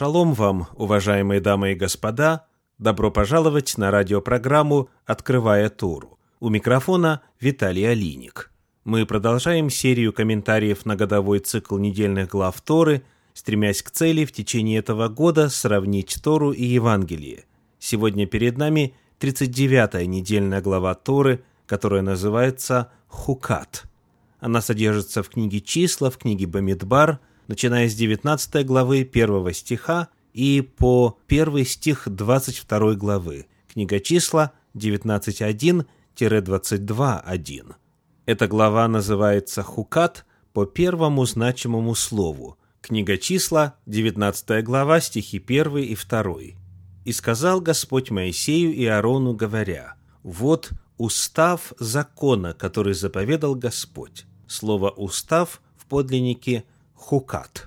Шалом вам, уважаемые дамы и господа! Добро пожаловать на радиопрограмму «Открывая Туру». У микрофона Виталий Алиник. Мы продолжаем серию комментариев на годовой цикл недельных глав Торы, стремясь к цели в течение этого года сравнить Тору и Евангелие. Сегодня перед нами 39-я недельная глава Торы, которая называется «Хукат». Она содержится в книге «Числа», в книге «Бамидбар», начиная с 19 главы 1 стиха и по 1 стих 22 главы. Книга числа 19.1-22.1. Эта глава называется «Хукат» по первому значимому слову. Книга числа, 19 глава, стихи 1 и 2. «И сказал Господь Моисею и Аарону, говоря, «Вот устав закона, который заповедал Господь». Слово «устав» в подлиннике – Хукат.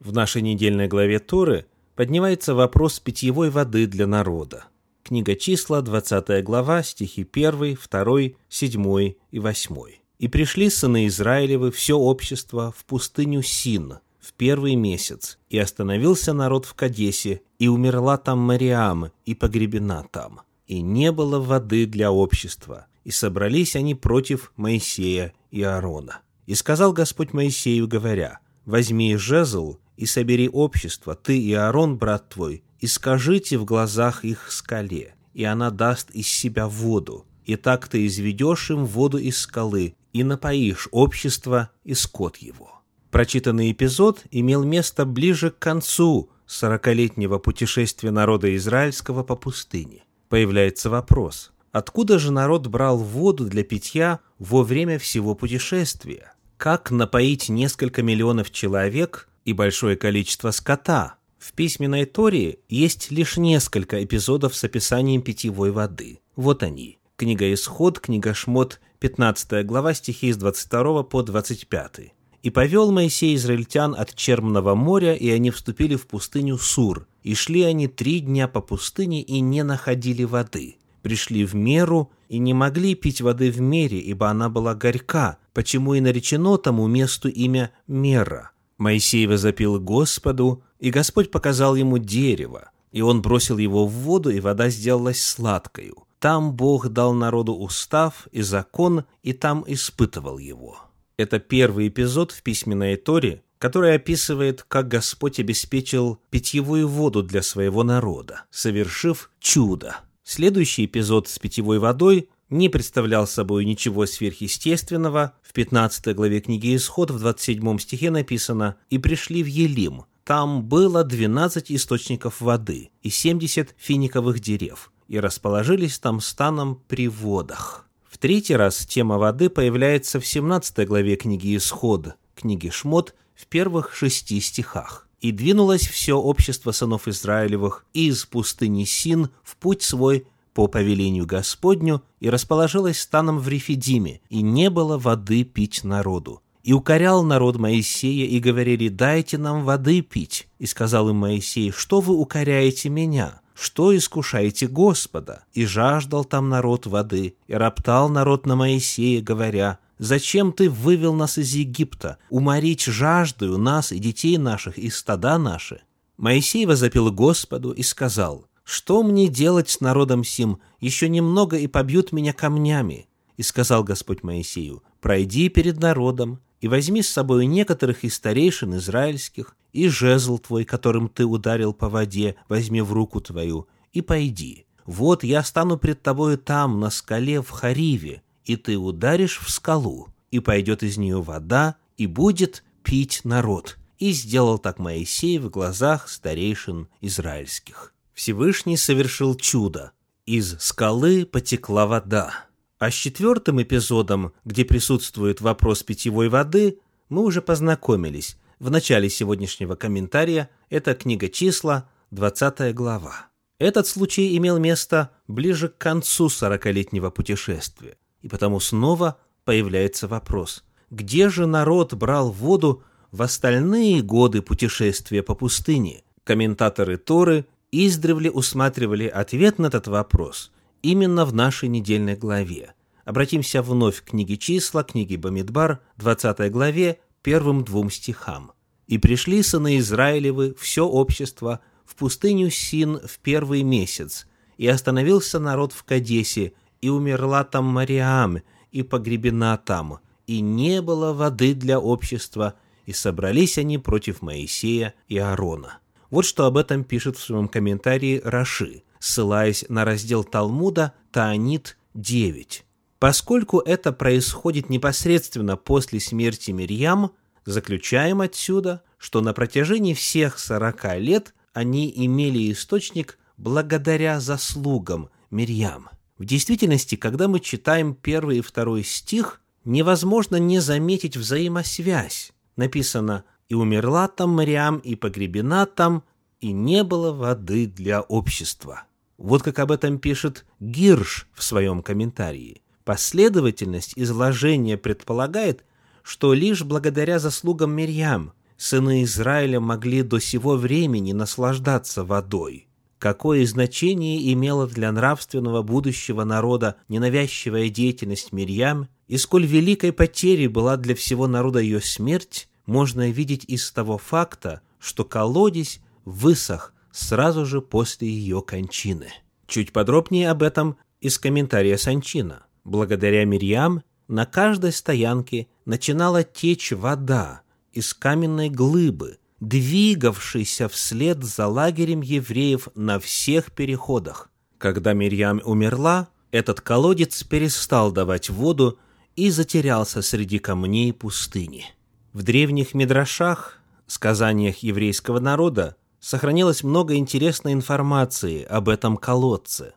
В нашей недельной главе Торы поднимается вопрос питьевой воды для народа. Книга числа, 20 глава, стихи 1, 2, 7 и 8. «И пришли сыны Израилевы, все общество, в пустыню Син в первый месяц, и остановился народ в Кадесе, и умерла там Мариам, и погребена там. И не было воды для общества, и собрались они против Моисея и Аарона. И сказал Господь Моисею, говоря, возьми жезл и собери общество, ты и Аарон, брат твой, и скажите в глазах их скале, и она даст из себя воду. И так ты изведешь им воду из скалы, и напоишь общество и скот его». Прочитанный эпизод имел место ближе к концу сорокалетнего путешествия народа израильского по пустыне. Появляется вопрос, откуда же народ брал воду для питья во время всего путешествия? Как напоить несколько миллионов человек и большое количество скота. В письменной Торе есть лишь несколько эпизодов с описанием питьевой воды. Вот они. Книга Исход, книга Шмот, 15 глава, стихи с 22 по 25. «И повел Моисей израильтян от Чермного моря, и они вступили в пустыню Сур, и шли они три дня по пустыне и не находили воды. Пришли в меру и не могли пить воды в мере, ибо она была горька, почему и наречено тому месту имя Мера. Моисей возопил Господу, и Господь показал ему дерево, и он бросил его в воду, и вода сделалась сладкою. Там Бог дал народу устав и закон, и там испытывал его. Это первый эпизод в письменной Торе, который описывает, как Господь обеспечил питьевую воду для своего народа, совершив чудо. Следующий эпизод с питьевой водой не представлял собой ничего сверхъестественного. В 15 главе книги Исход в 27 стихе написано «И пришли в Елим. Там было 12 источников воды и 70 финиковых дерев, и расположились там станом при водах». В третий раз тема воды появляется в 17 главе книги Исход, книги Шмот, в первых шести стихах. И двинулось все общество сынов Израилевых из пустыни Син в путь свой по повелению Господню и расположилось станом в Рефидиме, и не было воды пить народу. И укорял народ Моисея, и говорили, «Дайте нам воды пить». И сказал им Моисей, «Что вы укоряете меня? Что искушаете Господа?» И жаждал там народ воды, и роптал народ на Моисея, говоря, Зачем ты вывел нас из Египта, уморить жаждою нас и детей наших, и стада наши?» Моисей возопил Господу и сказал, «Что мне делать с народом сим? Еще немного, и побьют меня камнями». И сказал Господь Моисею, «Пройди перед народом, и возьми с собой некоторых из старейшин израильских, и жезл твой, которым ты ударил по воде, возьми в руку твою, и пойди. Вот я стану пред тобою там, на скале в Хариве, и ты ударишь в скалу, и пойдет из нее вода, и будет пить народ. И сделал так Моисей в глазах старейшин израильских. Всевышний совершил чудо. Из скалы потекла вода. А с четвертым эпизодом, где присутствует вопрос питьевой воды, мы уже познакомились. В начале сегодняшнего комментария это книга числа, 20 глава. Этот случай имел место ближе к концу сорокалетнего путешествия. И потому снова появляется вопрос, где же народ брал воду в остальные годы путешествия по пустыне? Комментаторы Торы издревле усматривали ответ на этот вопрос именно в нашей недельной главе. Обратимся вновь к книге числа, книге Бамидбар, 20 главе, первым двум стихам. И пришли сыны Израилевы, все общество, в пустыню Син в первый месяц, и остановился народ в Кадесе, и умерла там Мариам, и погребена там, и не было воды для общества, и собрались они против Моисея и Аарона. Вот что об этом пишет в своем комментарии Раши, ссылаясь на раздел Талмуда Таанит 9. Поскольку это происходит непосредственно после смерти Мирьям, заключаем отсюда, что на протяжении всех 40 лет они имели источник благодаря заслугам Мирьям. В действительности, когда мы читаем первый и второй стих, невозможно не заметить взаимосвязь. Написано «И умерла там Мариам, и погребена там, и не было воды для общества». Вот как об этом пишет Гирш в своем комментарии. Последовательность изложения предполагает, что лишь благодаря заслугам Мирьям сыны Израиля могли до сего времени наслаждаться водой. Какое значение имела для нравственного будущего народа ненавязчивая деятельность Мирьям и сколь великой потерей была для всего народа ее смерть, можно видеть из того факта, что колодец высох сразу же после ее кончины. Чуть подробнее об этом из комментария Санчина. Благодаря Мирьям на каждой стоянке начинала течь вода из каменной глыбы, двигавшейся вслед за лагерем евреев на всех переходах. Когда Мирьям умерла, этот колодец перестал давать воду и затерялся среди камней пустыни. В древних мидрашах, сказаниях еврейского народа, сохранилось много интересной информации об этом колодце.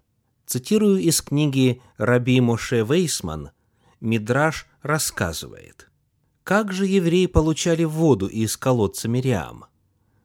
Цитирую из книги Раби Моше Вейсман, Мидраш рассказывает. Как же евреи получали воду из колодца Мириам?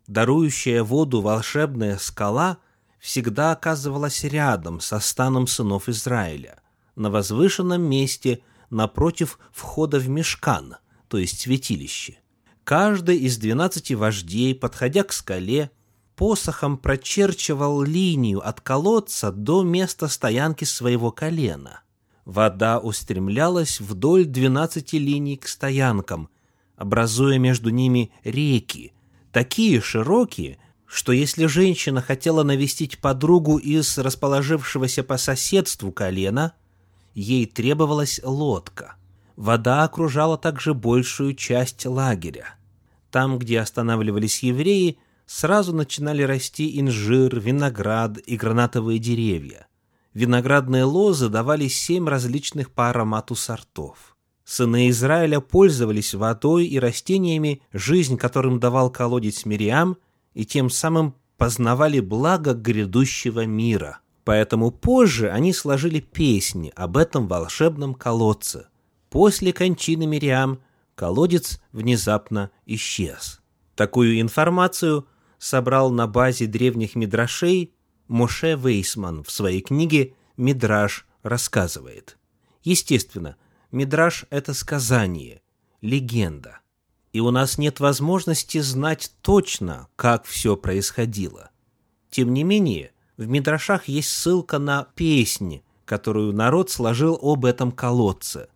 Дарующая воду волшебная скала всегда оказывалась рядом со станом сынов Израиля, на возвышенном месте напротив входа в мешкан, то есть святилище. Каждый из двенадцати вождей, подходя к скале, посохом прочерчивал линию от колодца до места стоянки своего колена. Вода устремлялась вдоль двенадцати линий к стоянкам, образуя между ними реки, такие широкие, что если женщина хотела навестить подругу из расположившегося по соседству колена, ей требовалась лодка. Вода окружала также большую часть лагеря. Там, где останавливались евреи, сразу начинали расти инжир, виноград и гранатовые деревья. Виноградные лозы давали семь различных по аромату сортов. Сыны Израиля пользовались водой и растениями, жизнь которым давал колодец Мириам, и тем самым познавали благо грядущего мира. Поэтому позже они сложили песни об этом волшебном колодце. После кончины Мириам колодец внезапно исчез. Такую информацию собрал на базе древних мидрашей Моше Вейсман в своей книге «Мидраш рассказывает». Естественно, Мидраш – это сказание, легенда. И у нас нет возможности знать точно, как все происходило. Тем не менее, в Мидрашах есть ссылка на песни, которую народ сложил об этом колодце.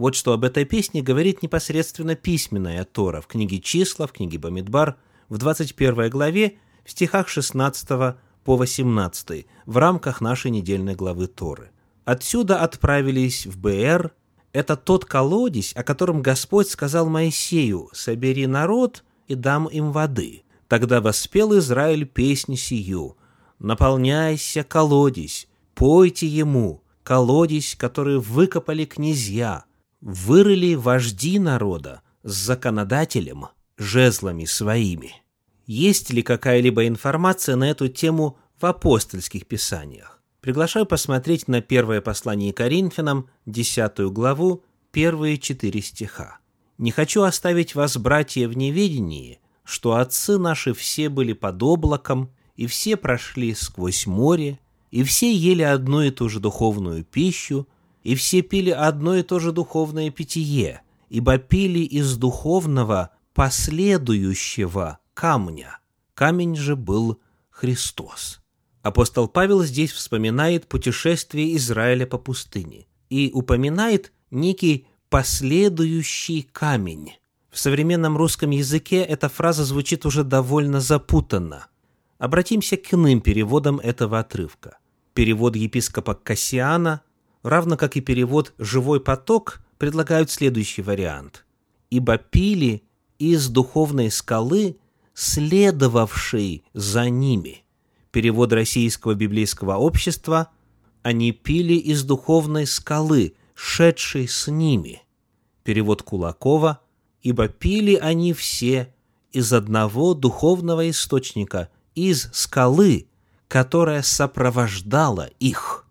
Вот что об этой песне говорит непосредственно письменная Тора в книге «Числа», в книге «Бамидбар», в 21 главе, в стихах 16 по 18 в рамках нашей недельной главы Торы. Отсюда отправились в БР. Это тот колодец, о котором Господь сказал Моисею «Собери народ и дам им воды». Тогда воспел Израиль песнь сию «Наполняйся, колодец, пойте ему, колодец, который выкопали князья, вырыли вожди народа с законодателем, жезлами своими. Есть ли какая-либо информация на эту тему в апостольских писаниях? Приглашаю посмотреть на первое послание Коринфянам, 10 главу, первые четыре стиха. «Не хочу оставить вас, братья, в неведении, что отцы наши все были под облаком, и все прошли сквозь море, и все ели одну и ту же духовную пищу, и все пили одно и то же духовное питье, ибо пили из духовного, последующего камня. Камень же был Христос. Апостол Павел здесь вспоминает путешествие Израиля по пустыне и упоминает некий последующий камень. В современном русском языке эта фраза звучит уже довольно запутанно. Обратимся к иным переводам этого отрывка. Перевод епископа Кассиана, равно как и перевод «живой поток», предлагают следующий вариант. «Ибо пили из духовной скалы, следовавшей за ними». Перевод Российского библейского общества «Они пили из духовной скалы, шедшей с ними». Перевод Кулакова – ибо пили они все из одного духовного источника, из скалы, которая сопровождала их.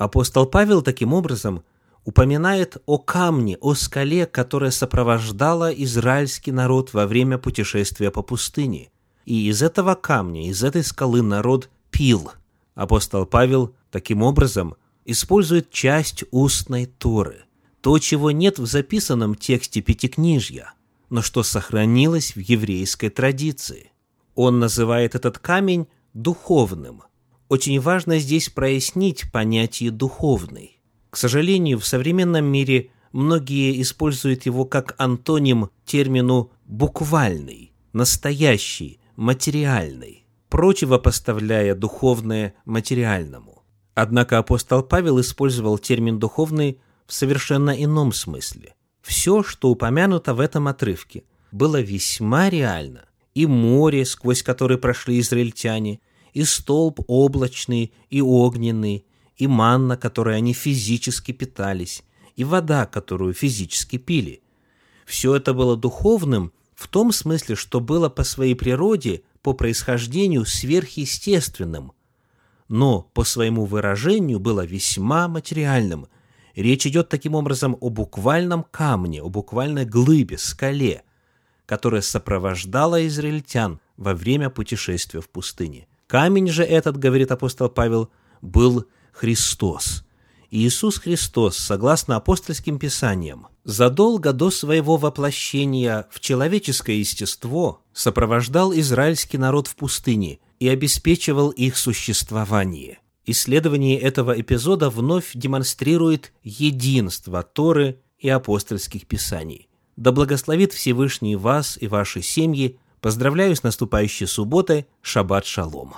Апостол Павел таким образом упоминает о камне, о скале, которая сопровождала израильский народ во время путешествия по пустыне. И из этого камня, из этой скалы народ пил. Апостол Павел таким образом использует часть устной Торы – то, чего нет в записанном тексте Пятикнижья, но что сохранилось в еврейской традиции. Он называет этот камень духовным. Очень важно здесь прояснить понятие «духовный». К сожалению, в современном мире многие используют его как антоним термину «буквальный», «настоящий», «материальный», противопоставляя духовное материальному. Однако апостол Павел использовал термин «духовный» в совершенно ином смысле. Все, что упомянуто в этом отрывке, было весьма реально. И море, сквозь которое прошли израильтяне, и столб облачный и огненный, и манна, которой они физически питались, и вода, которую физически пили. Все это было духовным в том смысле, что было по своей природе, по происхождению сверхъестественным, но по своему выражению было весьма материальным – Речь идет таким образом о буквальном камне, о буквальной глыбе, скале, которая сопровождала израильтян во время путешествия в пустыне. Камень же этот, говорит апостол Павел, был Христос. Иисус Христос, согласно апостольским писаниям, задолго до своего воплощения в человеческое естество сопровождал израильский народ в пустыне и обеспечивал их существование – Исследование этого эпизода вновь демонстрирует единство Торы и апостольских писаний. Да благословит Всевышний вас и ваши семьи. Поздравляю с наступающей субботой. Шаббат шалом.